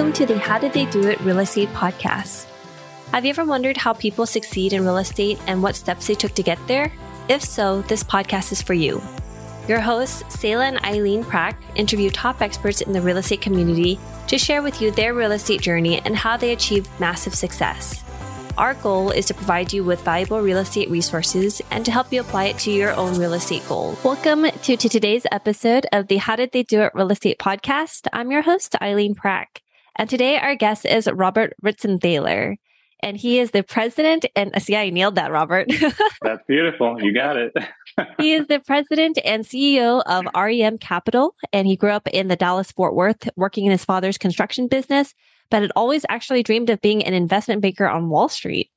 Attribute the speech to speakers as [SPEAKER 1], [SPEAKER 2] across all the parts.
[SPEAKER 1] Welcome to the How Did They Do It Real Estate Podcast. Have you ever wondered how people succeed in real estate and what steps they took to get there? If so, this podcast is for you. Your hosts, Selah and Eileen Prack, interview top experts in the real estate community to share with you their real estate journey and how they achieved massive success. Our goal is to provide you with valuable real estate resources and to help you apply it to your own real estate goal. Welcome to, to today's episode of the How Did They Do It Real Estate podcast. I'm your host, Eileen Prack. And today our guest is Robert Ritzenthaler. And he is the president and uh, see, I nailed that, Robert.
[SPEAKER 2] That's beautiful. You got it.
[SPEAKER 1] he is the president and CEO of REM Capital. And he grew up in the Dallas Fort Worth, working in his father's construction business but had always actually dreamed of being an investment banker on Wall Street.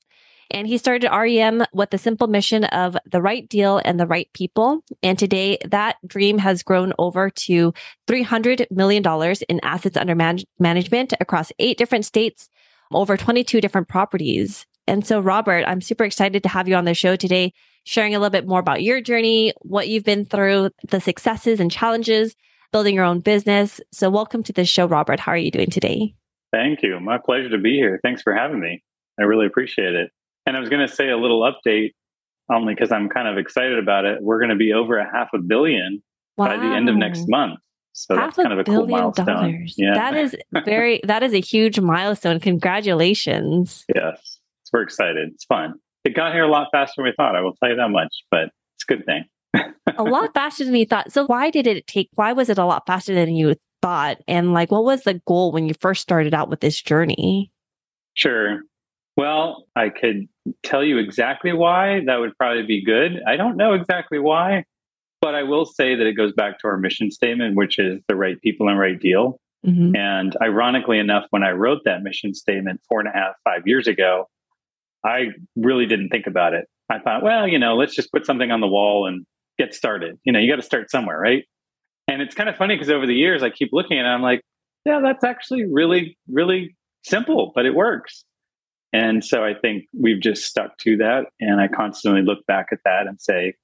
[SPEAKER 1] And he started REM with the simple mission of the right deal and the right people. And today that dream has grown over to $300 million in assets under man- management across eight different states, over 22 different properties. And so, Robert, I'm super excited to have you on the show today, sharing a little bit more about your journey, what you've been through, the successes and challenges, building your own business. So, welcome to the show, Robert. How are you doing today?
[SPEAKER 2] Thank you. My pleasure to be here. Thanks for having me. I really appreciate it. And I was going to say a little update only because I'm kind of excited about it. We're going to be over a half a billion wow. by the end of next month. So half that's kind of a cool milestone.
[SPEAKER 1] Dollars. Yeah. That is very that is a huge milestone. Congratulations.
[SPEAKER 2] Yes. We're excited. It's fun. It got here a lot faster than we thought. I will tell you that much, but it's a good thing.
[SPEAKER 1] a lot faster than you thought. So why did it take why was it a lot faster than you thought? And like, what was the goal when you first started out with this journey?
[SPEAKER 2] Sure. Well, I could tell you exactly why. That would probably be good. I don't know exactly why, but I will say that it goes back to our mission statement, which is the right people and right deal. Mm-hmm. And ironically enough, when I wrote that mission statement four and a half, five years ago, I really didn't think about it. I thought, well, you know, let's just put something on the wall and get started. You know, you got to start somewhere, right? And it's kind of funny because over the years, I keep looking at it, I'm like, yeah, that's actually really, really simple, but it works. And so I think we've just stuck to that. And I constantly look back at that and say,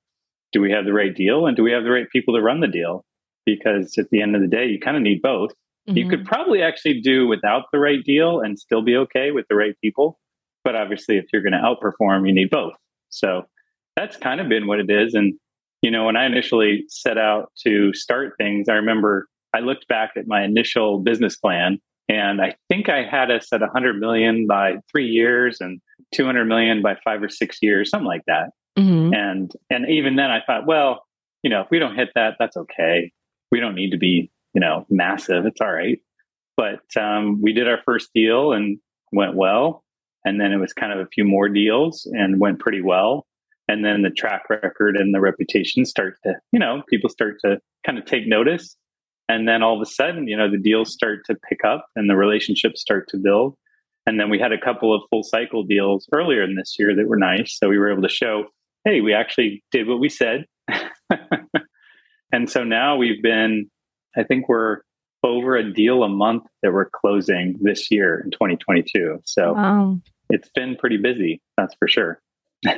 [SPEAKER 2] do we have the right deal? And do we have the right people to run the deal? Because at the end of the day, you kind of need both. Mm-hmm. You could mm-hmm. probably actually do without the right deal and still be okay with the right people. But obviously, if you're going to outperform, you need both. So that's kind of been what it is. And you know, when I initially set out to start things, I remember I looked back at my initial business plan and I think I had us at 100 million by three years and 200 million by five or six years, something like that. Mm-hmm. And and even then, I thought, well, you know, if we don't hit that, that's okay. We don't need to be, you know, massive. It's all right. But um, we did our first deal and went well, and then it was kind of a few more deals and went pretty well and then the track record and the reputation start to you know people start to kind of take notice and then all of a sudden you know the deals start to pick up and the relationships start to build. And then we had a couple of full cycle deals earlier in this year that were nice. So we were able to show hey we actually did what we said. And so now we've been i think we're over a deal a month that we're closing this year in 2022 so wow. it's been pretty busy that's for sure.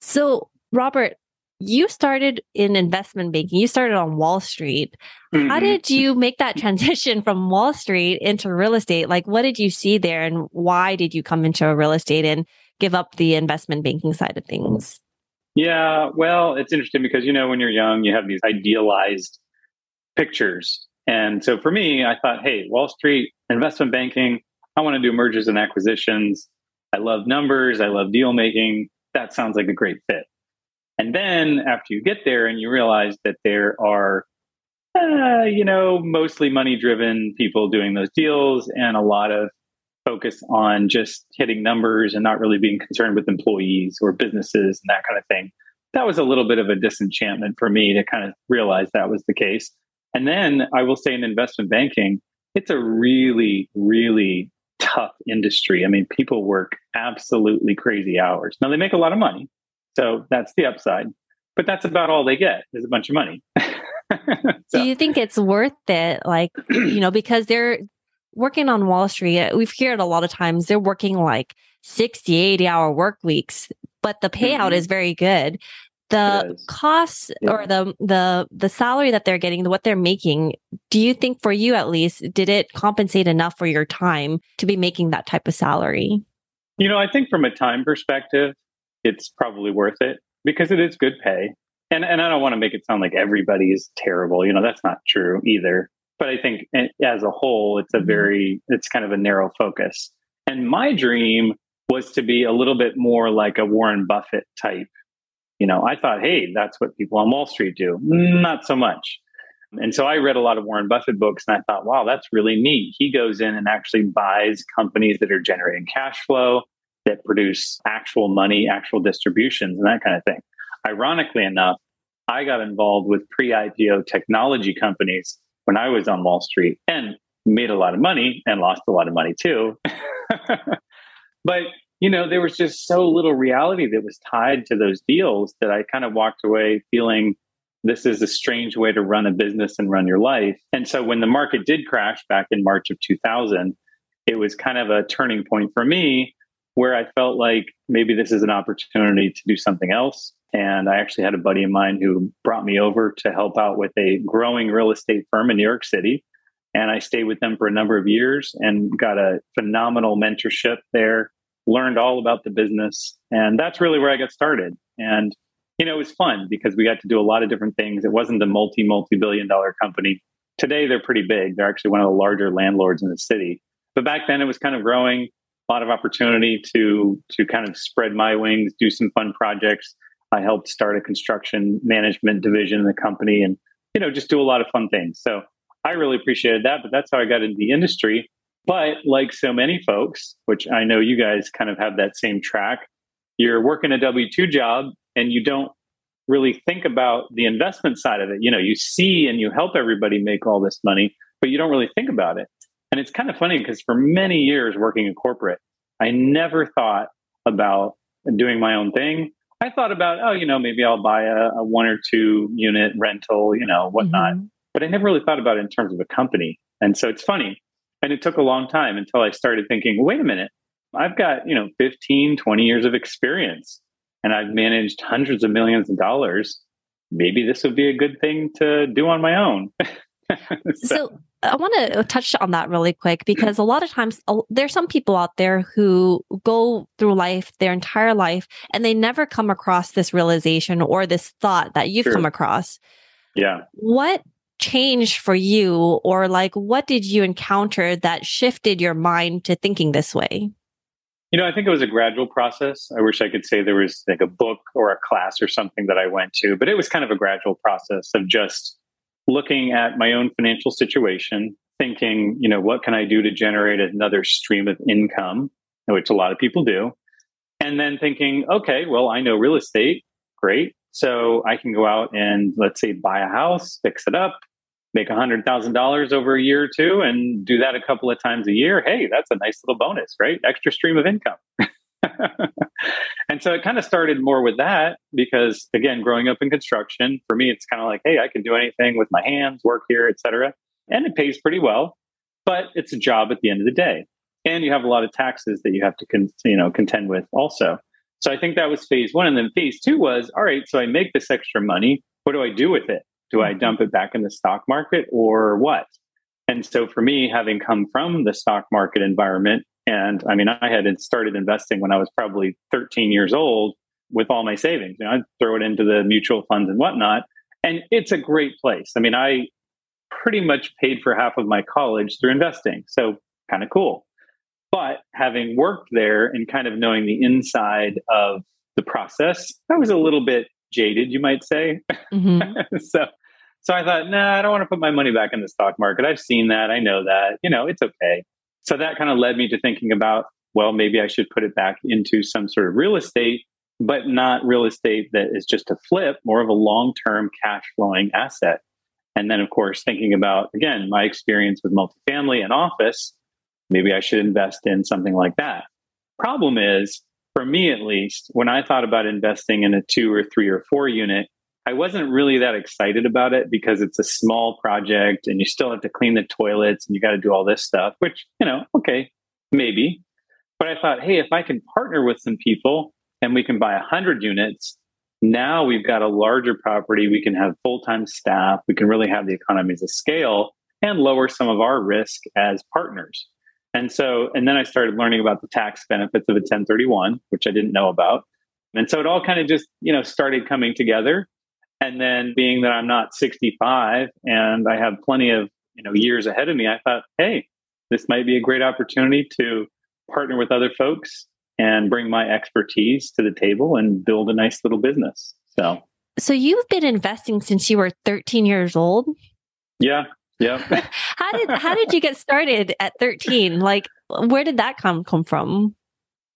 [SPEAKER 1] So, Robert, you started in investment banking. You started on Wall Street. Mm-hmm. How did you make that transition from Wall Street into real estate? Like, what did you see there, and why did you come into real estate and give up the investment banking side of things?
[SPEAKER 2] Yeah, well, it's interesting because you know when you're young, you have these idealized pictures, and so for me, I thought, hey, Wall Street investment banking. I want to do mergers and acquisitions. I love numbers. I love deal making that sounds like a great fit. And then after you get there and you realize that there are, uh, you know, mostly money driven people doing those deals and a lot of focus on just hitting numbers and not really being concerned with employees or businesses and that kind of thing. That was a little bit of a disenchantment for me to kind of realize that was the case. And then I will say in investment banking, it's a really, really tough industry. I mean, people work absolutely crazy hours. Now they make a lot of money. So that's the upside. But that's about all they get is a bunch of money.
[SPEAKER 1] so. Do you think it's worth it? Like, you know, because they're working on Wall Street, we've heard a lot of times they're working like 60, 80 hour work weeks, but the payout mm-hmm. is very good. the costs yeah. or the the the salary that they're getting what they're making do you think for you at least did it compensate enough for your time to be making that type of salary
[SPEAKER 2] you know i think from a time perspective it's probably worth it because it is good pay and and i don't want to make it sound like everybody is terrible you know that's not true either but i think eh, as a whole it's a mm-hmm. very it's kind of a narrow focus and my dream was to be a little bit more like a warren buffett type you know, I thought, hey, that's what people on Wall Street do. Not so much. And so I read a lot of Warren Buffett books and I thought, wow, that's really neat. He goes in and actually buys companies that are generating cash flow, that produce actual money, actual distributions, and that kind of thing. Ironically enough, I got involved with pre IPO technology companies when I was on Wall Street and made a lot of money and lost a lot of money too. but you know, there was just so little reality that was tied to those deals that I kind of walked away feeling this is a strange way to run a business and run your life. And so when the market did crash back in March of 2000, it was kind of a turning point for me where I felt like maybe this is an opportunity to do something else. And I actually had a buddy of mine who brought me over to help out with a growing real estate firm in New York City. And I stayed with them for a number of years and got a phenomenal mentorship there learned all about the business. And that's really where I got started. And, you know, it was fun because we got to do a lot of different things. It wasn't a multi, multi billion dollar company. Today, they're pretty big. They're actually one of the larger landlords in the city. But back then, it was kind of growing, a lot of opportunity to, to kind of spread my wings, do some fun projects. I helped start a construction management division in the company and, you know, just do a lot of fun things. So I really appreciated that. But that's how I got into the industry. But like so many folks, which I know you guys kind of have that same track, you're working a W 2 job and you don't really think about the investment side of it. You know, you see and you help everybody make all this money, but you don't really think about it. And it's kind of funny because for many years working in corporate, I never thought about doing my own thing. I thought about, oh, you know, maybe I'll buy a, a one or two unit rental, you know, whatnot. Mm-hmm. But I never really thought about it in terms of a company. And so it's funny and it took a long time until I started thinking, wait a minute, I've got, you know, 15, 20 years of experience and I've managed hundreds of millions of dollars. Maybe this would be a good thing to do on my own.
[SPEAKER 1] so, so, I want to touch on that really quick because a lot of times there's some people out there who go through life their entire life and they never come across this realization or this thought that you've sure. come across.
[SPEAKER 2] Yeah.
[SPEAKER 1] What changed for you or like what did you encounter that shifted your mind to thinking this way
[SPEAKER 2] you know i think it was a gradual process i wish i could say there was like a book or a class or something that i went to but it was kind of a gradual process of just looking at my own financial situation thinking you know what can i do to generate another stream of income which a lot of people do and then thinking okay well i know real estate great so I can go out and let's say buy a house, fix it up, make $100,000 over a year or two and do that a couple of times a year. Hey, that's a nice little bonus, right? Extra stream of income. and so it kind of started more with that because again, growing up in construction, for me, it's kind of like, hey, I can do anything with my hands, work here, etc. And it pays pretty well, but it's a job at the end of the day. And you have a lot of taxes that you have to con- you know contend with also. So I think that was phase one. And then phase two was all right, so I make this extra money. What do I do with it? Do I mm-hmm. dump it back in the stock market or what? And so for me, having come from the stock market environment, and I mean, I had started investing when I was probably 13 years old with all my savings. You know, I'd throw it into the mutual funds and whatnot. And it's a great place. I mean, I pretty much paid for half of my college through investing. So kind of cool. But having worked there and kind of knowing the inside of the process, I was a little bit jaded, you might say. Mm-hmm. so, so I thought, nah, I don't want to put my money back in the stock market. I've seen that. I know that. You know, it's okay. So that kind of led me to thinking about, well, maybe I should put it back into some sort of real estate, but not real estate that is just a flip, more of a long term cash flowing asset. And then, of course, thinking about, again, my experience with multifamily and office maybe I should invest in something like that. Problem is, for me at least, when I thought about investing in a two or three or four unit, I wasn't really that excited about it because it's a small project and you still have to clean the toilets and you got to do all this stuff, which, you know, okay, maybe. But I thought, hey, if I can partner with some people and we can buy 100 units, Now we've got a larger property. We can have full time staff. We can really have the economies of scale and lower some of our risk as partners. And so, and then I started learning about the tax benefits of a 1031, which I didn't know about. And so it all kind of just, you know, started coming together. And then being that I'm not 65 and I have plenty of, you know, years ahead of me, I thought, hey, this might be a great opportunity to partner with other folks and bring my expertise to the table and build a nice little business. So,
[SPEAKER 1] so you've been investing since you were 13 years old?
[SPEAKER 2] Yeah. Yeah.
[SPEAKER 1] how did how did you get started at 13? Like where did that come come from?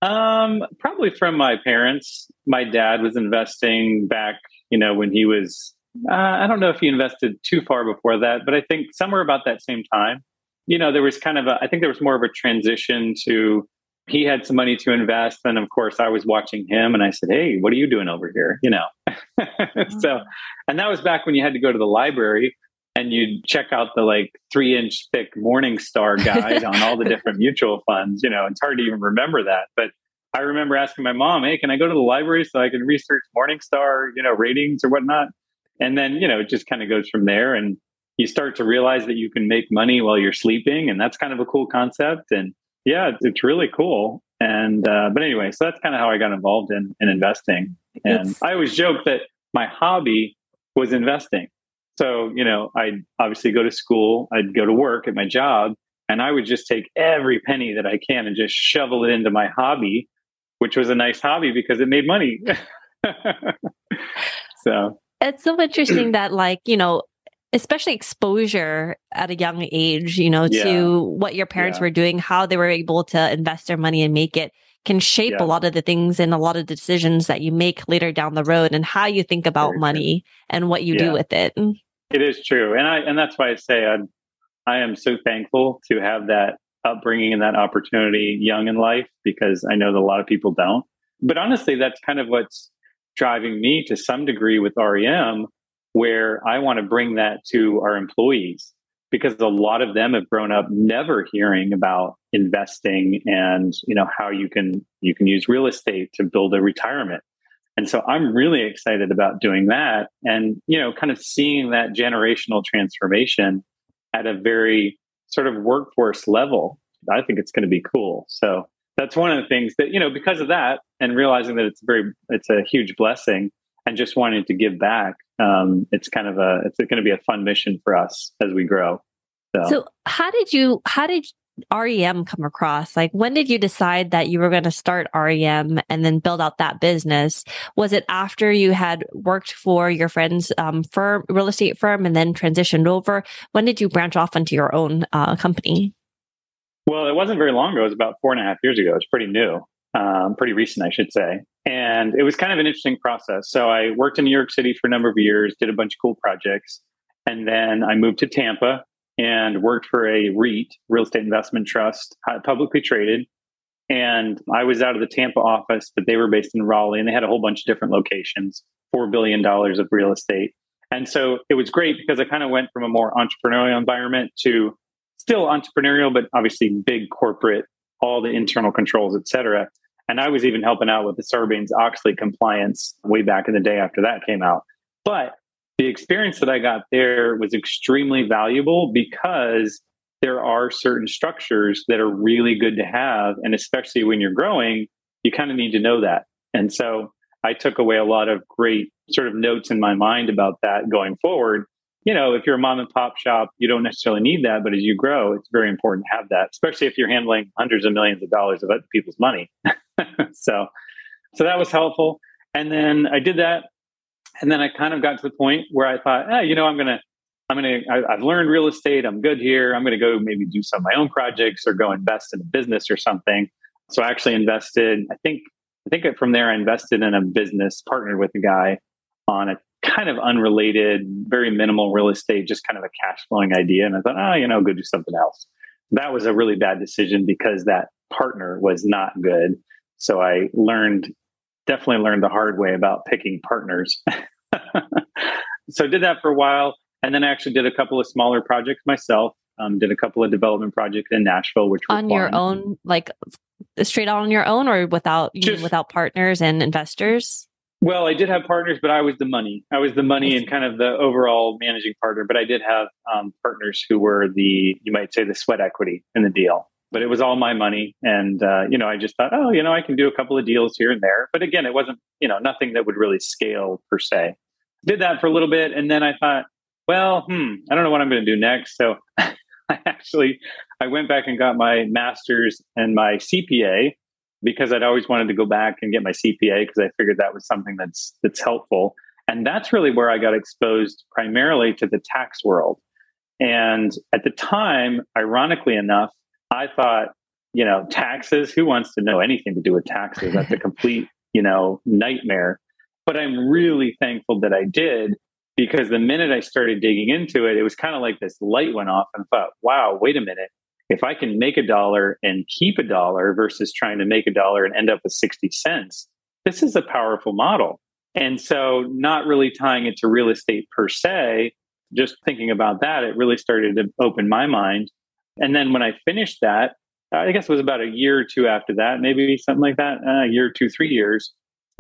[SPEAKER 2] Um, probably from my parents. My dad was investing back, you know, when he was uh, I don't know if he invested too far before that, but I think somewhere about that same time, you know, there was kind of a I think there was more of a transition to he had some money to invest and of course i was watching him and i said hey what are you doing over here you know so mm. and that was back when you had to go to the library and you'd check out the like three inch thick Morningstar guide on all the different mutual funds. You know, it's hard to even remember that. But I remember asking my mom, hey, can I go to the library so I can research Morningstar, you know, ratings or whatnot? And then, you know, it just kind of goes from there. And you start to realize that you can make money while you're sleeping. And that's kind of a cool concept. And yeah, it's really cool. And, uh, but anyway, so that's kind of how I got involved in, in investing. And it's... I always joke that my hobby was investing so, you know, I'd obviously go to school, I'd go to work at my job, and I would just take every penny that I can and just shovel it into my hobby, which was a nice hobby because it made money. so
[SPEAKER 1] it's so interesting that, like, you know, especially exposure at a young age, you know, yeah. to what your parents yeah. were doing, how they were able to invest their money and make it can shape yeah. a lot of the things and a lot of decisions that you make later down the road and how you think about Very money true. and what you do with it.
[SPEAKER 2] It is true, and I and that's why I say I'm I am so thankful to have that upbringing and that opportunity young in life because I know that a lot of people don't. But honestly, that's kind of what's driving me to some degree with REM, where I want to bring that to our employees because a lot of them have grown up never hearing about investing and you know how you can you can use real estate to build a retirement and so I'm really excited about doing that and, you know, kind of seeing that generational transformation at a very sort of workforce level. I think it's going to be cool. So that's one of the things that, you know, because of that and realizing that it's very, it's a huge blessing and just wanting to give back. Um, it's kind of a, it's going to be a fun mission for us as we grow.
[SPEAKER 1] So. so how did you, how did REM come across? Like, when did you decide that you were going to start REM and then build out that business? Was it after you had worked for your friend's um, firm, real estate firm, and then transitioned over? When did you branch off into your own uh, company?
[SPEAKER 2] Well, it wasn't very long ago. It was about four and a half years ago. It's pretty new, um, pretty recent, I should say. And it was kind of an interesting process. So I worked in New York City for a number of years, did a bunch of cool projects. And then I moved to Tampa and worked for a REIT, real estate investment trust, uh, publicly traded. And I was out of the Tampa office, but they were based in Raleigh and they had a whole bunch of different locations, $4 billion of real estate. And so it was great because I kind of went from a more entrepreneurial environment to still entrepreneurial, but obviously big corporate, all the internal controls, et cetera. And I was even helping out with the Sarbanes Oxley compliance way back in the day after that came out. But the experience that I got there was extremely valuable because there are certain structures that are really good to have. And especially when you're growing, you kind of need to know that. And so I took away a lot of great sort of notes in my mind about that going forward. You know, if you're a mom and pop shop, you don't necessarily need that. But as you grow, it's very important to have that, especially if you're handling hundreds of millions of dollars of other people's money. so, so that was helpful. And then I did that and then I kind of got to the point where I thought, hey, you know, I'm gonna, I'm gonna, I, have learned real estate. I'm good here. I'm gonna go maybe do some of my own projects or go invest in a business or something. So I actually invested. I think, I think from there I invested in a business, partnered with a guy on a kind of unrelated, very minimal real estate, just kind of a cash flowing idea. And I thought, oh, you know, go do something else. That was a really bad decision because that partner was not good. So I learned definitely learned the hard way about picking partners. so I did that for a while, and then I actually did a couple of smaller projects myself. Um, did a couple of development projects in Nashville, which were
[SPEAKER 1] on
[SPEAKER 2] fun.
[SPEAKER 1] your own, like straight out on your own, or without Just, without partners and investors.
[SPEAKER 2] Well, I did have partners, but I was the money. I was the money and kind of the overall managing partner. But I did have um, partners who were the, you might say, the sweat equity in the deal. But it was all my money, and uh, you know, I just thought, oh, you know, I can do a couple of deals here and there. But again, it wasn't, you know, nothing that would really scale per se. Did that for a little bit, and then I thought, well, hmm, I don't know what I'm going to do next. So I actually, I went back and got my master's and my CPA because I'd always wanted to go back and get my CPA because I figured that was something that's that's helpful. And that's really where I got exposed primarily to the tax world. And at the time, ironically enough, I thought, you know, taxes, who wants to know anything to do with taxes? That's a complete, you know, nightmare. But I'm really thankful that I did because the minute I started digging into it, it was kind of like this light went off and I thought, wow, wait a minute if I can make a dollar and keep a dollar versus trying to make a dollar and end up with 60 cents, this is a powerful model. And so, not really tying it to real estate per se, just thinking about that, it really started to open my mind. And then when I finished that, I guess it was about a year or two after that, maybe something like that, uh, a year two, three years.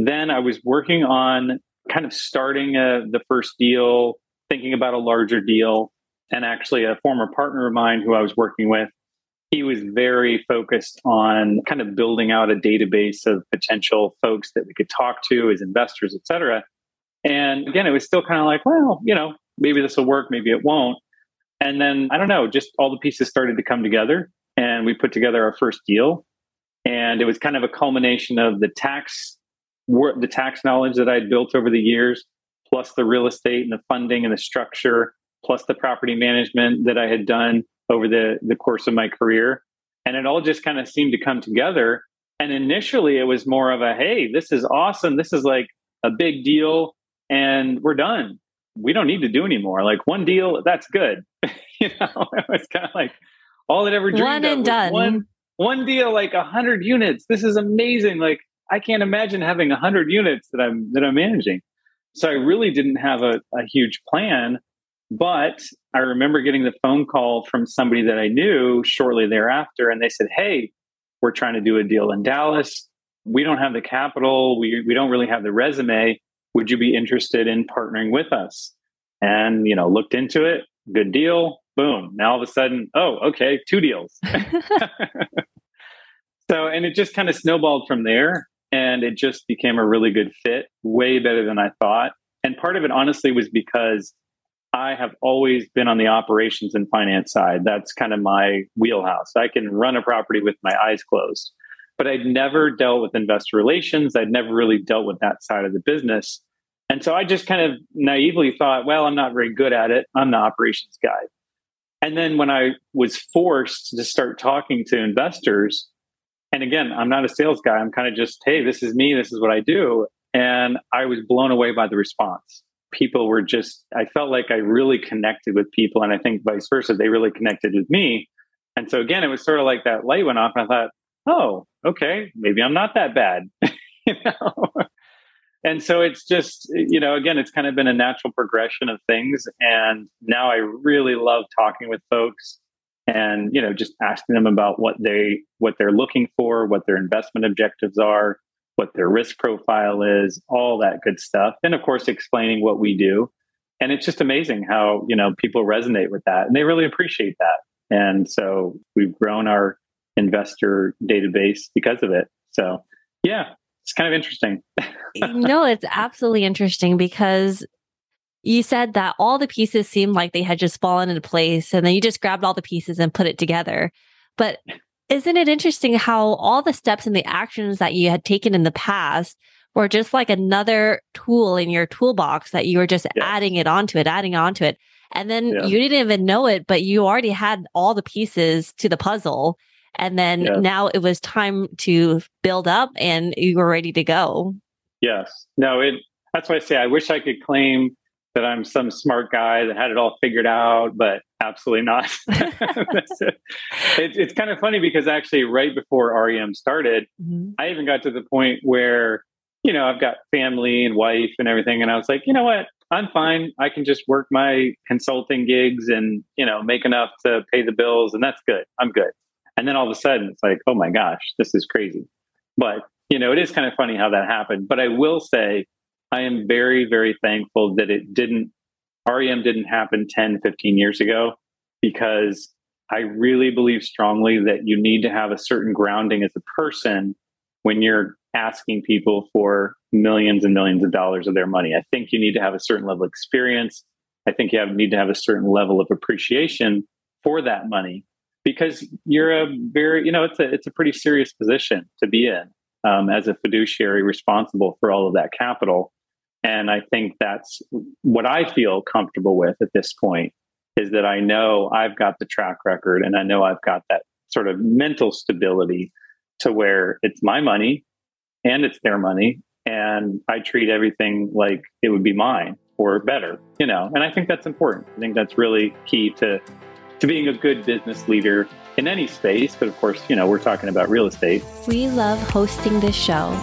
[SPEAKER 2] Then I was working on kind of starting a, uh, the first deal, thinking about a larger deal. And actually, a former partner of mine who I was working with he was very focused on kind of building out a database of potential folks that we could talk to as investors, et cetera. And again, it was still kind of like, well, you know, maybe this will work, maybe it won't. And then I don't know, just all the pieces started to come together and we put together our first deal. And it was kind of a culmination of the tax the tax knowledge that I'd built over the years, plus the real estate and the funding and the structure, plus the property management that I had done over the, the course of my career. And it all just kind of seemed to come together. And initially, it was more of a hey, this is awesome. This is like a big deal. And we're done. We don't need to do anymore. Like one deal, that's good. you know, it was kind of like all it ever dreamed
[SPEAKER 1] one and done.
[SPEAKER 2] One, one deal, like a hundred units. This is amazing. Like I can't imagine having a hundred units that I'm that I'm managing. So I really didn't have a, a huge plan. But I remember getting the phone call from somebody that I knew shortly thereafter, and they said, Hey, we're trying to do a deal in Dallas. We don't have the capital. We, we don't really have the resume. Would you be interested in partnering with us? And, you know, looked into it. Good deal. Boom. Now all of a sudden, oh, okay, two deals. so, and it just kind of snowballed from there. And it just became a really good fit, way better than I thought. And part of it, honestly, was because I have always been on the operations and finance side. That's kind of my wheelhouse. I can run a property with my eyes closed, but I'd never dealt with investor relations. I'd never really dealt with that side of the business. And so I just kind of naively thought, well, I'm not very good at it. I'm the operations guy. And then when I was forced to start talking to investors, and again, I'm not a sales guy. I'm kind of just, hey, this is me. This is what I do. And I was blown away by the response people were just, I felt like I really connected with people. And I think vice versa, they really connected with me. And so again, it was sort of like that light went off. And I thought, oh, okay, maybe I'm not that bad. you know? and so it's just, you know, again, it's kind of been a natural progression of things. And now I really love talking with folks and, you know, just asking them about what they, what they're looking for, what their investment objectives are, what their risk profile is, all that good stuff. And of course, explaining what we do. And it's just amazing how, you know, people resonate with that and they really appreciate that. And so we've grown our investor database because of it. So, yeah, it's kind of interesting.
[SPEAKER 1] no, it's absolutely interesting because you said that all the pieces seemed like they had just fallen into place and then you just grabbed all the pieces and put it together. But isn't it interesting how all the steps and the actions that you had taken in the past were just like another tool in your toolbox that you were just yeah. adding it onto it, adding onto it. And then yeah. you didn't even know it, but you already had all the pieces to the puzzle. And then yeah. now it was time to build up and you were ready to go.
[SPEAKER 2] Yes. No, it that's why I say I wish I could claim that I'm some smart guy that had it all figured out, but absolutely not. it. it, it's kind of funny because actually, right before REM started, mm-hmm. I even got to the point where, you know, I've got family and wife and everything. And I was like, you know what? I'm fine. I can just work my consulting gigs and, you know, make enough to pay the bills. And that's good. I'm good. And then all of a sudden, it's like, oh my gosh, this is crazy. But, you know, it is kind of funny how that happened. But I will say, I am very, very thankful that it didn't, REM didn't happen 10, 15 years ago because I really believe strongly that you need to have a certain grounding as a person when you're asking people for millions and millions of dollars of their money. I think you need to have a certain level of experience. I think you have, need to have a certain level of appreciation for that money because you're a very, you know, it's a it's a pretty serious position to be in um, as a fiduciary responsible for all of that capital. And I think that's what I feel comfortable with at this point is that I know I've got the track record and I know I've got that sort of mental stability to where it's my money and it's their money and I treat everything like it would be mine or better, you know. And I think that's important. I think that's really key to to being a good business leader in any space, but of course, you know, we're talking about real estate.
[SPEAKER 1] We love hosting this show.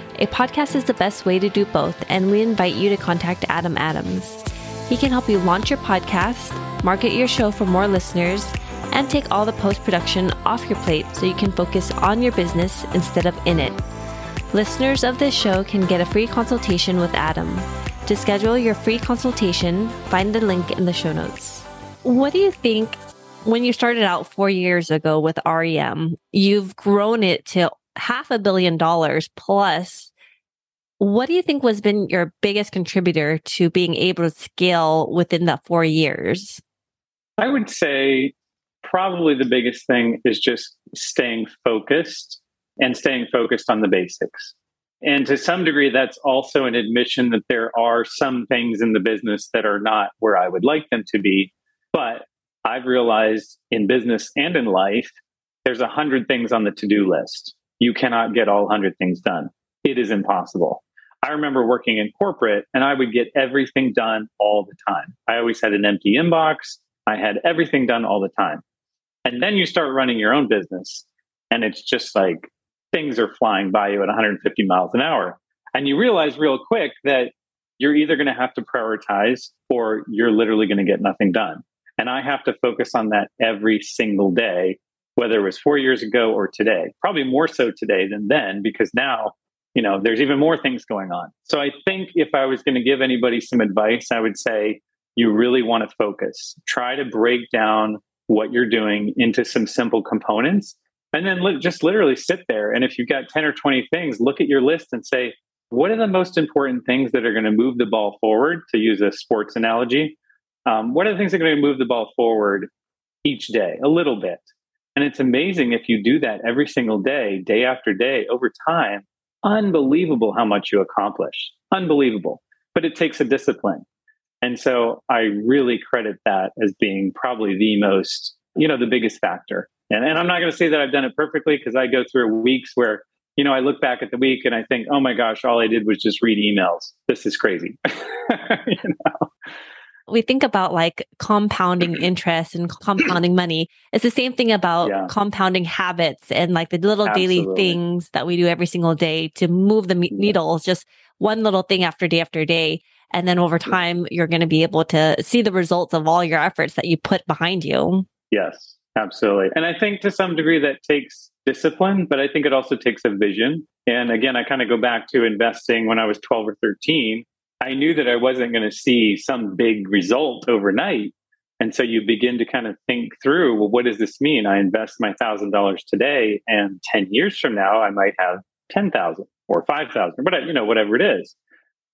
[SPEAKER 1] A podcast is the best way to do both, and we invite you to contact Adam Adams. He can help you launch your podcast, market your show for more listeners, and take all the post production off your plate so you can focus on your business instead of in it. Listeners of this show can get a free consultation with Adam. To schedule your free consultation, find the link in the show notes. What do you think when you started out four years ago with REM? You've grown it to half a billion dollars plus. What do you think was been your biggest contributor to being able to scale within that four years?
[SPEAKER 2] I would say probably the biggest thing is just staying focused and staying focused on the basics. And to some degree, that's also an admission that there are some things in the business that are not where I would like them to be. But I've realized in business and in life, there's a hundred things on the to do list. You cannot get all hundred things done. It is impossible. I remember working in corporate and I would get everything done all the time. I always had an empty inbox. I had everything done all the time. And then you start running your own business and it's just like things are flying by you at 150 miles an hour. And you realize real quick that you're either going to have to prioritize or you're literally going to get nothing done. And I have to focus on that every single day, whether it was four years ago or today. Probably more so today than then, because now, you know, there's even more things going on. So I think if I was going to give anybody some advice, I would say you really want to focus. Try to break down what you're doing into some simple components and then li- just literally sit there. And if you've got 10 or 20 things, look at your list and say, what are the most important things that are going to move the ball forward, to use a sports analogy? Um, what are the things that are going to move the ball forward each day, a little bit? And it's amazing if you do that every single day, day after day, over time, unbelievable how much you accomplish. Unbelievable. But it takes a discipline. And so I really credit that as being probably the most, you know, the biggest factor. And, and I'm not going to say that I've done it perfectly because I go through weeks where, you know, I look back at the week and I think, oh my gosh, all I did was just read emails. This is crazy. you
[SPEAKER 1] know? We think about like compounding interest and compounding money. It's the same thing about yeah. compounding habits and like the little Absolutely. daily things that we do every single day to move the needles, just one little thing after day after day. And then over time, you're going to be able to see the results of all your efforts that you put behind you.
[SPEAKER 2] Yes, absolutely. And I think to some degree that takes discipline, but I think it also takes a vision. And again, I kind of go back to investing when I was 12 or 13. I knew that I wasn't going to see some big result overnight. And so you begin to kind of think through, well, what does this mean? I invest my thousand dollars today, and 10 years from now, I might have 10,000 or 5,000 or whatever, you know, whatever it is.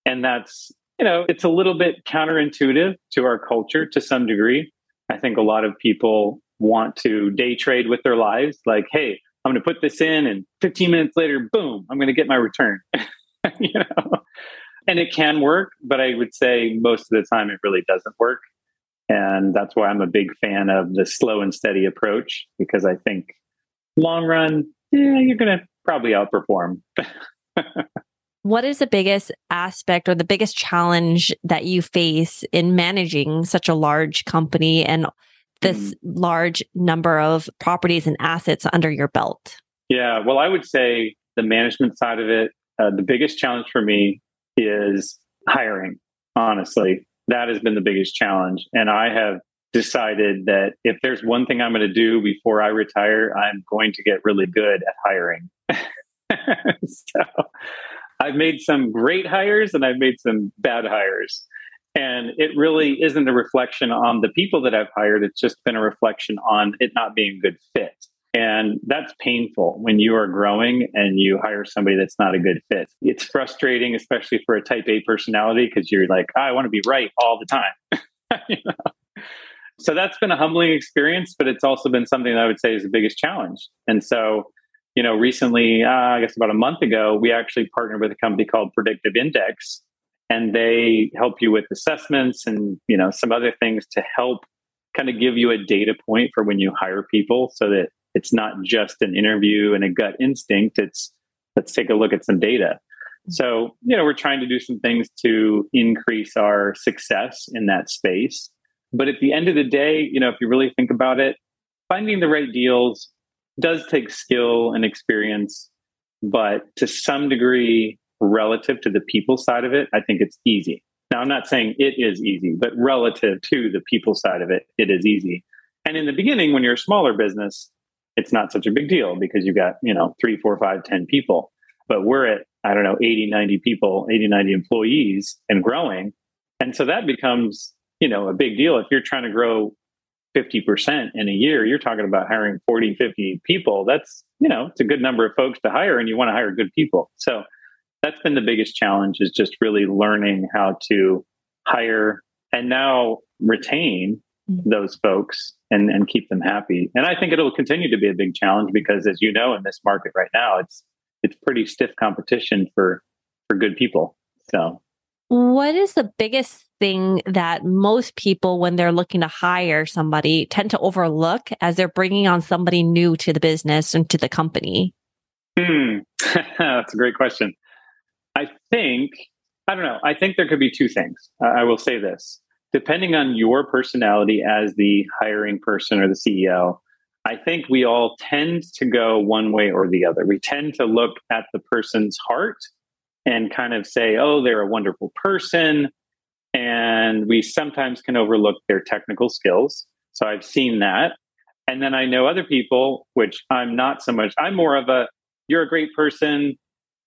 [SPEAKER 2] And that's you know, it's a little bit counterintuitive to our culture to some degree. I think a lot of people want to day trade with their lives. Like, hey, I'm going to put this in, and 15 minutes later, boom, I'm going to get my return. you know, and it can work, but I would say most of the time it really doesn't work. And that's why I'm a big fan of the slow and steady approach because I think long run, yeah, you're going to probably outperform.
[SPEAKER 1] What is the biggest aspect or the biggest challenge that you face in managing such a large company and this mm-hmm. large number of properties and assets under your belt?
[SPEAKER 2] Yeah, well, I would say the management side of it, uh, the biggest challenge for me is hiring, honestly. That has been the biggest challenge. And I have decided that if there's one thing I'm going to do before I retire, I'm going to get really good at hiring. so I've made some great hires and I've made some bad hires. And it really isn't a reflection on the people that I've hired. It's just been a reflection on it not being a good fit. And that's painful when you are growing and you hire somebody that's not a good fit. It's frustrating, especially for a type A personality, because you're like, I want to be right all the time. So that's been a humbling experience, but it's also been something that I would say is the biggest challenge. And so, you know, recently, uh, I guess about a month ago, we actually partnered with a company called Predictive Index, and they help you with assessments and you know some other things to help kind of give you a data point for when you hire people, so that it's not just an interview and a gut instinct. It's let's take a look at some data. So, you know, we're trying to do some things to increase our success in that space. But at the end of the day, you know, if you really think about it, finding the right deals does take skill and experience. But to some degree, relative to the people side of it, I think it's easy. Now, I'm not saying it is easy, but relative to the people side of it, it is easy. And in the beginning, when you're a smaller business, it's not such a big deal because you've got, you know, three, four, five, ten people. But we're at, I don't know, 80, 90 people, 80, 90 employees and growing. And so that becomes you know, a big deal. If you're trying to grow 50% in a year, you're talking about hiring 40, 50 people. That's, you know, it's a good number of folks to hire and you want to hire good people. So that's been the biggest challenge is just really learning how to hire and now retain. Those folks and, and keep them happy. And I think it'll continue to be a big challenge because as you know, in this market right now, it's, it's pretty stiff competition for, for good people. So
[SPEAKER 1] what is the biggest thing that most people, when they're looking to hire somebody, tend to overlook as they're bringing on somebody new to the business and to the company?
[SPEAKER 2] Hmm. That's a great question. I think, I don't know, I think there could be two things. Uh, I will say this depending on your personality as the hiring person or the CEO, I think we all tend to go one way or the other. We tend to look at the person's heart and kind of say, oh, they're a wonderful person. And we sometimes can overlook their technical skills. So I've seen that. And then I know other people, which I'm not so much, I'm more of a, you're a great person.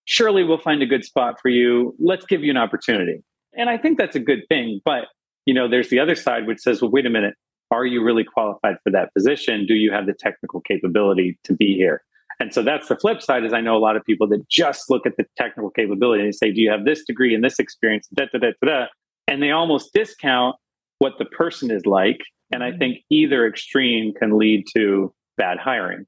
[SPEAKER 2] Surely we'll find a good spot for you. Let's give you an opportunity. And I think that's a good thing. But, you know, there's the other side which says, well, wait a minute. Are you really qualified for that position? Do you have the technical capability to be here? And so that's the flip side is I know a lot of people that just look at the technical capability and say, do you have this degree and this experience? Da, da, da, da, da. And they almost discount what the person is like. And I mm-hmm. think either extreme can lead to bad hiring.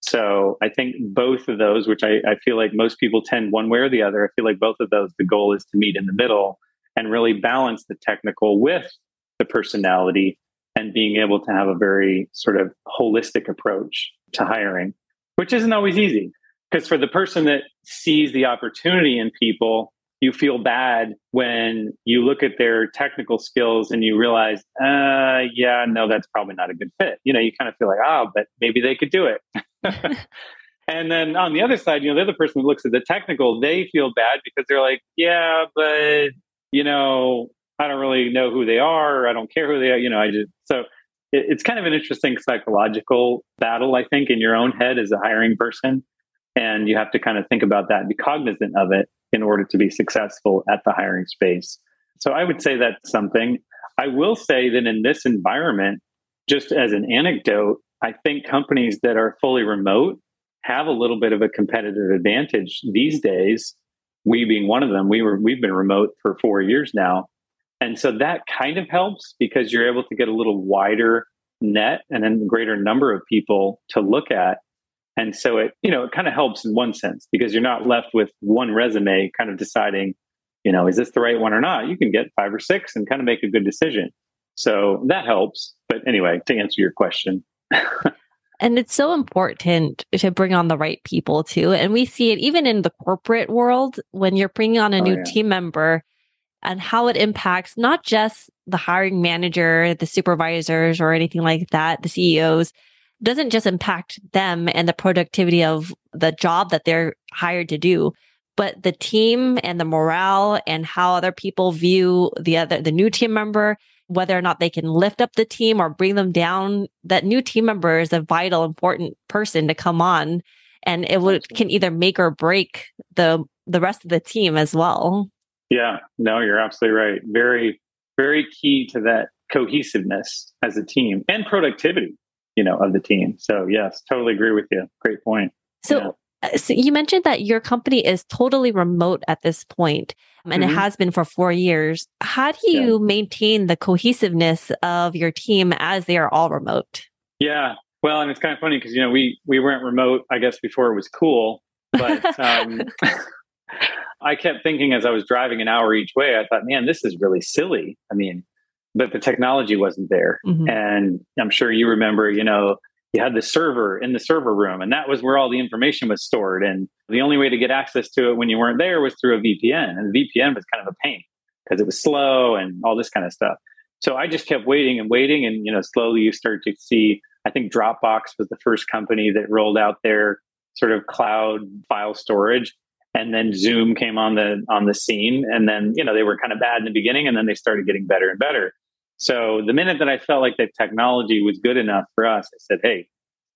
[SPEAKER 2] So I think both of those, which I, I feel like most people tend one way or the other, I feel like both of those, the goal is to meet in the middle and really balance the technical with the personality and being able to have a very sort of holistic approach to hiring which isn't always easy. Because for the person that sees the opportunity in people, you feel bad when you look at their technical skills and you realize, uh, yeah, no, that's probably not a good fit. You know, you kind of feel like, oh, but maybe they could do it. and then on the other side, you know, the other person who looks at the technical, they feel bad because they're like, yeah, but, you know, I don't really know who they are. I don't care who they are. You know, I just, so it's kind of an interesting psychological battle, I think, in your own head as a hiring person. And you have to kind of think about that be cognizant of it in order to be successful at the hiring space. So I would say that's something. I will say that in this environment, just as an anecdote, I think companies that are fully remote have a little bit of a competitive advantage these days. We being one of them, we were we've been remote for four years now. And so that kind of helps because you're able to get a little wider net and a greater number of people to look at. And so it, you know, it kind of helps in one sense because you're not left with one resume kind of deciding, you know, is this the right one or not? You can get five or six and kind of make a good decision. So that helps. But anyway, to answer your question.
[SPEAKER 1] And it's so important to bring on the right people too. And we see it even in the corporate world when you're bringing on a oh, new yeah. team member and how it impacts not just the hiring manager, the supervisors, or anything like that, the CEOs, doesn't just impact them and the productivity of the job that they're hired to do, but the team and the morale and how other people view the other, the new team member, whether or not they can lift up the team or bring them down. That new team member is a vital, important person to come on and it would, can either make or break the, the rest of the team as well.
[SPEAKER 2] Yeah, no, you're absolutely right. Very, very key to that cohesiveness as a team and productivity, you know, of the team. So yes, totally agree with you. Great point.
[SPEAKER 1] So yeah. Uh, so you mentioned that your company is totally remote at this point, and mm-hmm. it has been for four years. How do you yeah. maintain the cohesiveness of your team as they are all remote?
[SPEAKER 2] Yeah, well, and it's kind of funny because you know we we weren't remote, I guess, before it was cool, but um, I kept thinking as I was driving an hour each way, I thought, man, this is really silly. I mean, but the technology wasn't there, mm-hmm. and I'm sure you remember, you know you had the server in the server room and that was where all the information was stored. And the only way to get access to it when you weren't there was through a vpn and the vpn was kind of a pain because it was slow and all this kind of stuff. So i just kept waiting and waiting and you know slowly you start to see i think dropbox was the first company that rolled out their sort of cloud file storage and then zoom came on the on the scene and then you know they were kind of bad in the beginning and then they started getting better and better so the minute that I felt like the technology was good enough for us, I said, hey,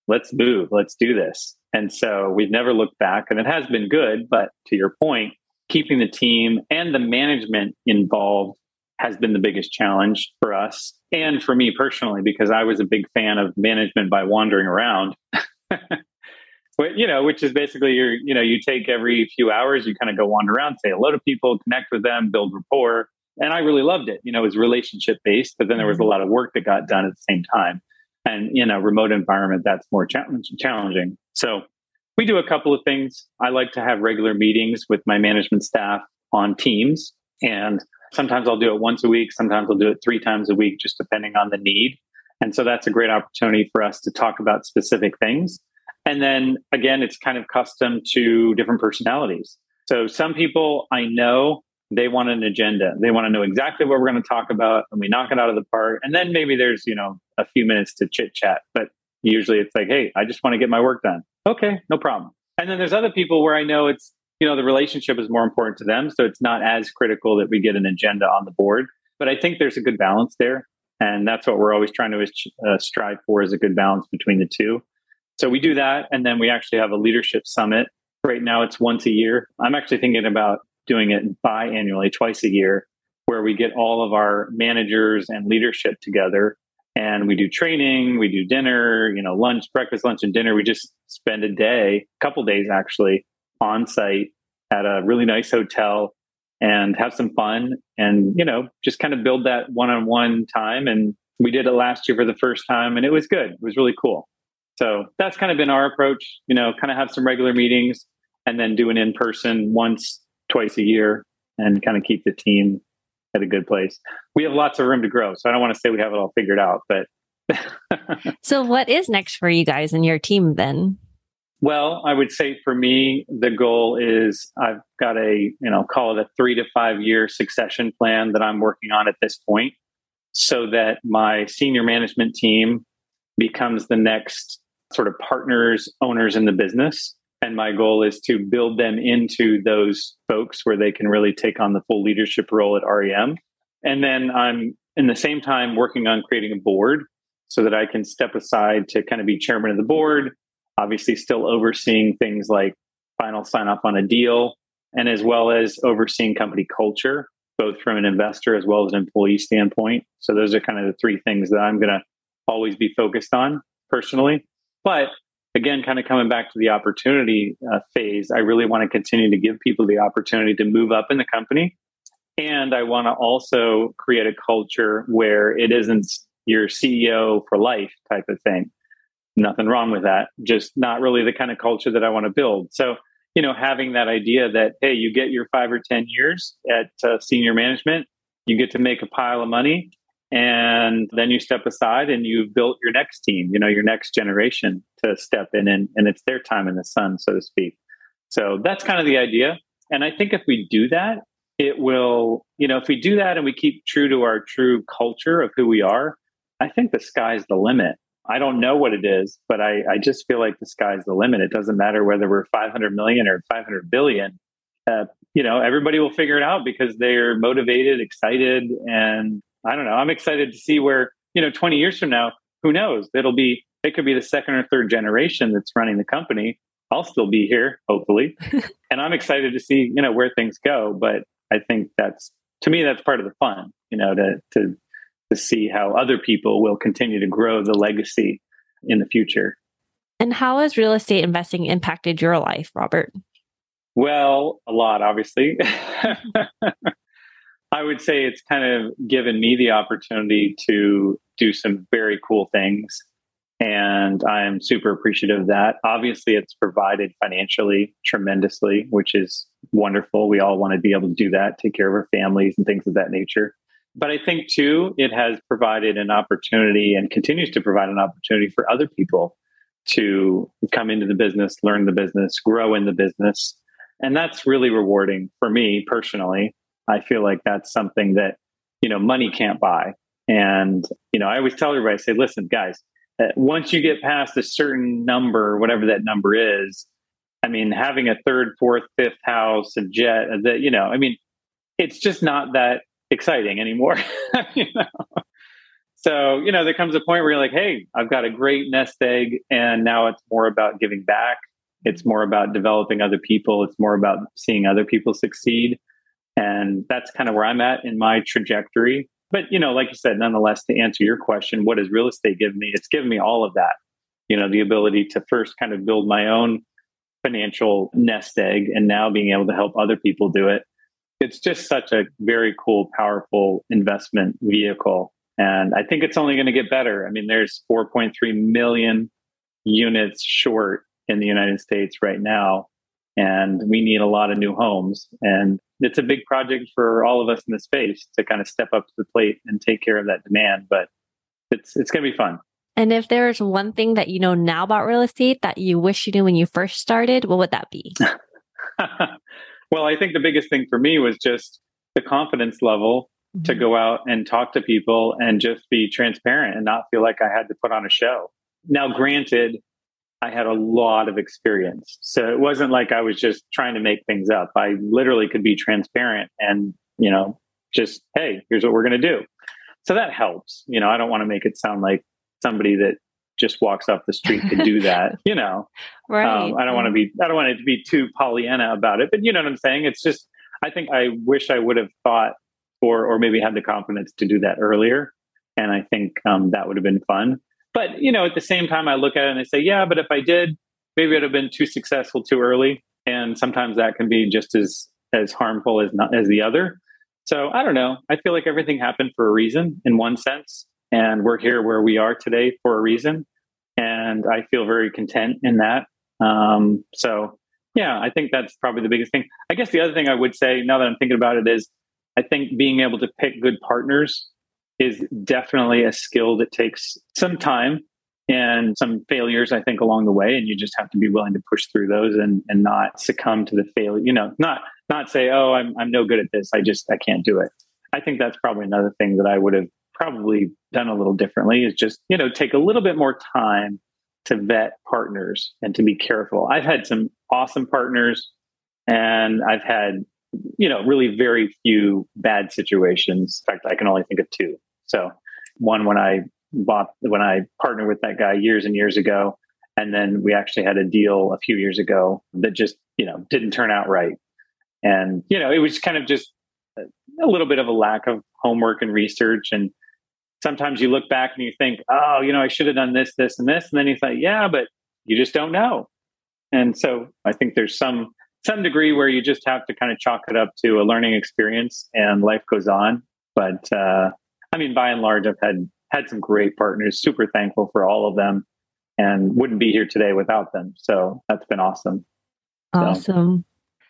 [SPEAKER 2] let's move, let's do this. And so we've never looked back, and it has been good. But to your point, keeping the team and the management involved has been the biggest challenge for us and for me personally, because I was a big fan of management by wandering around. but, you know, which is basically your, you know, you take every few hours, you kind of go wander around, say hello to people, connect with them, build rapport and I really loved it. You know, it was relationship based, but then there was a mm-hmm. lot of work that got done at the same time. And in a remote environment, that's more challenging. So we do a couple of things. I like to have regular meetings with my management staff on Teams, and sometimes I'll do it once a week. Sometimes I'll do it three times a week, just depending on the need. And so that's a great opportunity for us to talk about specific things. And then again, it's kind of custom to different personalities. So some people I know they want an agenda. They want to know exactly what we're going to talk about and we knock it out of the park. And then maybe there's, you know, a few minutes to chit chat. But usually it's like, hey, I just want to get my work done. Okay, no problem. And then there's other people where I know it's, you know, the relationship is more important to them. So it's not as critical that we get an agenda on the board. But I think there's a good balance there. And that's what we're always trying to uh, strive for is a good balance between the two. So we do that. And then we actually have a leadership summit. Right now it's once a year. I'm actually thinking about doing it biannually, twice a year, where we get all of our managers and leadership together and we do training, we do dinner, you know, lunch, breakfast, lunch, and dinner. We just spend a day, a couple days actually, on site at a really nice hotel and have some fun and, you know, just kind of build that one on one time. And we did it last year for the first time and it was good. It was really cool. So that's kind of been our approach, you know, kind of have some regular meetings and then do an in person once twice a year and kind of keep the team at a good place. We have lots of room to grow, so I don't want to say we have it all figured out, but
[SPEAKER 1] So what is next for you guys and your team then?
[SPEAKER 2] Well, I would say for me the goal is I've got a, you know, call it a 3 to 5 year succession plan that I'm working on at this point so that my senior management team becomes the next sort of partners, owners in the business and my goal is to build them into those folks where they can really take on the full leadership role at REM. And then I'm in the same time working on creating a board so that I can step aside to kind of be chairman of the board, obviously still overseeing things like final sign off on a deal and as well as overseeing company culture, both from an investor as well as an employee standpoint. So those are kind of the three things that I'm going to always be focused on personally. But again, kind of coming back to the opportunity uh, phase, I really want to continue to give people the opportunity to move up in the company. And I want to also create a culture where it isn't your CEO for life type of thing. Nothing wrong with that. Just not really the kind of culture that I want to build. So, you know, having that idea that, hey, you get your five or 10 years at uh, senior management, you get to make a pile of money. And then you step aside and you've built your next team, you know, your next generation to step in and, and it's their time in the sun, so to speak. So that's kind of the idea. And I think if we do that, it will, you know, if we do that and we keep true to our true culture of who we are, I think the sky's the limit. I don't know what it is, but I, I just feel like the sky's the limit. It doesn't matter whether we're 500 million or 500 billion. Uh, you know, everybody will figure it out because they're motivated, excited, and I don't know. I'm excited to see where you know 20 years from now. Who knows? It'll be it could be the second or third generation that's running the company. I'll still be here, hopefully, and I'm excited to see you know where things go. But I think that's to me that's part of the fun. You know, to to to see how other people will continue to grow the legacy in the future.
[SPEAKER 1] And how has real estate investing impacted your life, Robert?
[SPEAKER 2] Well, a lot, obviously. I would say it's kind of given me the opportunity to do some very cool things. And I'm super appreciative of that. Obviously, it's provided financially tremendously, which is wonderful. We all want to be able to do that, take care of our families and things of that nature. But I think too, it has provided an opportunity and continues to provide an opportunity for other people to come into the business, learn the business, grow in the business. And that's really rewarding for me personally. I feel like that's something that, you know, money can't buy. And, you know, I always tell everybody, I say, listen, guys, uh, once you get past a certain number, whatever that number is, I mean, having a third, fourth, fifth house, a jet, that, you know, I mean, it's just not that exciting anymore. you know? So, you know, there comes a point where you're like, hey, I've got a great nest egg, and now it's more about giving back. It's more about developing other people. It's more about seeing other people succeed. And that's kind of where I'm at in my trajectory. But, you know, like you said, nonetheless, to answer your question, what has real estate given me? It's given me all of that. You know, the ability to first kind of build my own financial nest egg and now being able to help other people do it it's just such a very cool, powerful investment vehicle. And I think it's only going to get better. I mean, there's 4.3 million units short in the United States right now. And we need a lot of new homes. And it's a big project for all of us in the space to kind of step up to the plate and take care of that demand. But it's it's going to be fun.
[SPEAKER 1] And if there's one thing that you know now about real estate that you wish you knew when you first started, what would that be?
[SPEAKER 2] Well, I think the biggest thing for me was just the confidence level mm-hmm. to go out and talk to people and just be transparent and not feel like I had to put on a show. Now, granted, I had a lot of experience. So it wasn't like I was just trying to make things up. I literally could be transparent and, you know, just, hey, here's what we're going to do. So that helps. You know, I don't want to make it sound like somebody that just walks off the street to do that. you know, right? Um, I don't want to be. I don't want it to be too Pollyanna about it, but you know what I'm saying. It's just. I think I wish I would have thought, or or maybe had the confidence to do that earlier, and I think um, that would have been fun. But you know, at the same time, I look at it and I say, yeah, but if I did, maybe I'd have been too successful too early, and sometimes that can be just as as harmful as not as the other. So I don't know. I feel like everything happened for a reason in one sense. And we're here where we are today for a reason. And I feel very content in that. Um, so, yeah, I think that's probably the biggest thing. I guess the other thing I would say now that I'm thinking about it is I think being able to pick good partners is definitely a skill that takes some time and some failures, I think, along the way. And you just have to be willing to push through those and, and not succumb to the failure, you know, not not say, oh, I'm I'm no good at this. I just I can't do it. I think that's probably another thing that I would have probably done a little differently is just, you know, take a little bit more time to vet partners and to be careful. I've had some awesome partners and I've had, you know, really very few bad situations. In fact, I can only think of two. So, one when I bought, when I partnered with that guy years and years ago. And then we actually had a deal a few years ago that just, you know, didn't turn out right. And, you know, it was kind of just a little bit of a lack of homework and research and sometimes you look back and you think, oh, you know, I should have done this, this, and this. And then you think, yeah, but you just don't know. And so I think there's some some degree where you just have to kind of chalk it up to a learning experience and life goes on. But uh, I mean, by and large, I've had had some great partners, super thankful for all of them and wouldn't be here today without them. So that's been awesome.
[SPEAKER 1] Awesome.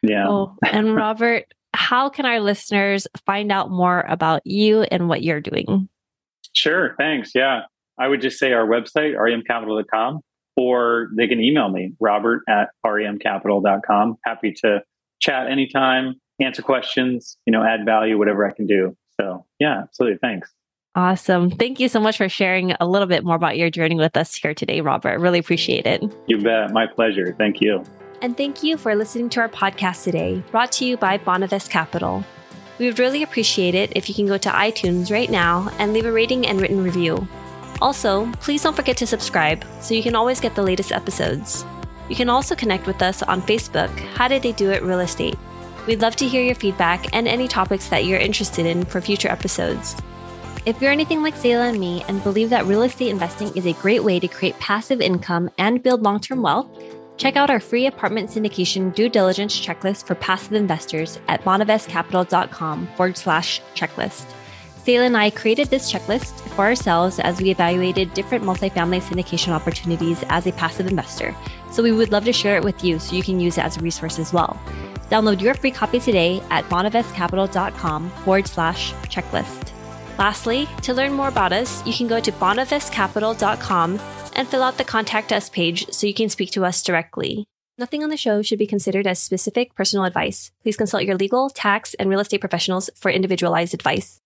[SPEAKER 2] So, yeah.
[SPEAKER 1] Oh, and Robert, how can our listeners find out more about you and what you're doing?
[SPEAKER 2] Sure. Thanks. Yeah. I would just say our website, remcapital.com, or they can email me, robert at remcapital.com. Happy to chat anytime, answer questions, you know, add value, whatever I can do. So, yeah, absolutely. Thanks.
[SPEAKER 1] Awesome. Thank you so much for sharing a little bit more about your journey with us here today, Robert. Really appreciate it.
[SPEAKER 2] You bet. My pleasure. Thank you.
[SPEAKER 1] And thank you for listening to our podcast today, brought to you by Bonavest Capital. We would really appreciate it if you can go to iTunes right now and leave a rating and written review. Also, please don't forget to subscribe so you can always get the latest episodes. You can also connect with us on Facebook, How Did They Do It Real Estate. We'd love to hear your feedback and any topics that you're interested in for future episodes. If you're anything like Zayla and me and believe that real estate investing is a great way to create passive income and build long term wealth, check out our free apartment syndication due diligence checklist for passive investors at bonavestcapital.com forward slash checklist. Zayla and I created this checklist for ourselves as we evaluated different multifamily syndication opportunities as a passive investor. So we would love to share it with you so you can use it as a resource as well. Download your free copy today at bonavestcapital.com forward slash checklist. Lastly, to learn more about us, you can go to bonavestcapital.com and fill out the contact us page so you can speak to us directly. Nothing on the show should be considered as specific personal advice. Please consult your legal, tax, and real estate professionals for individualized advice.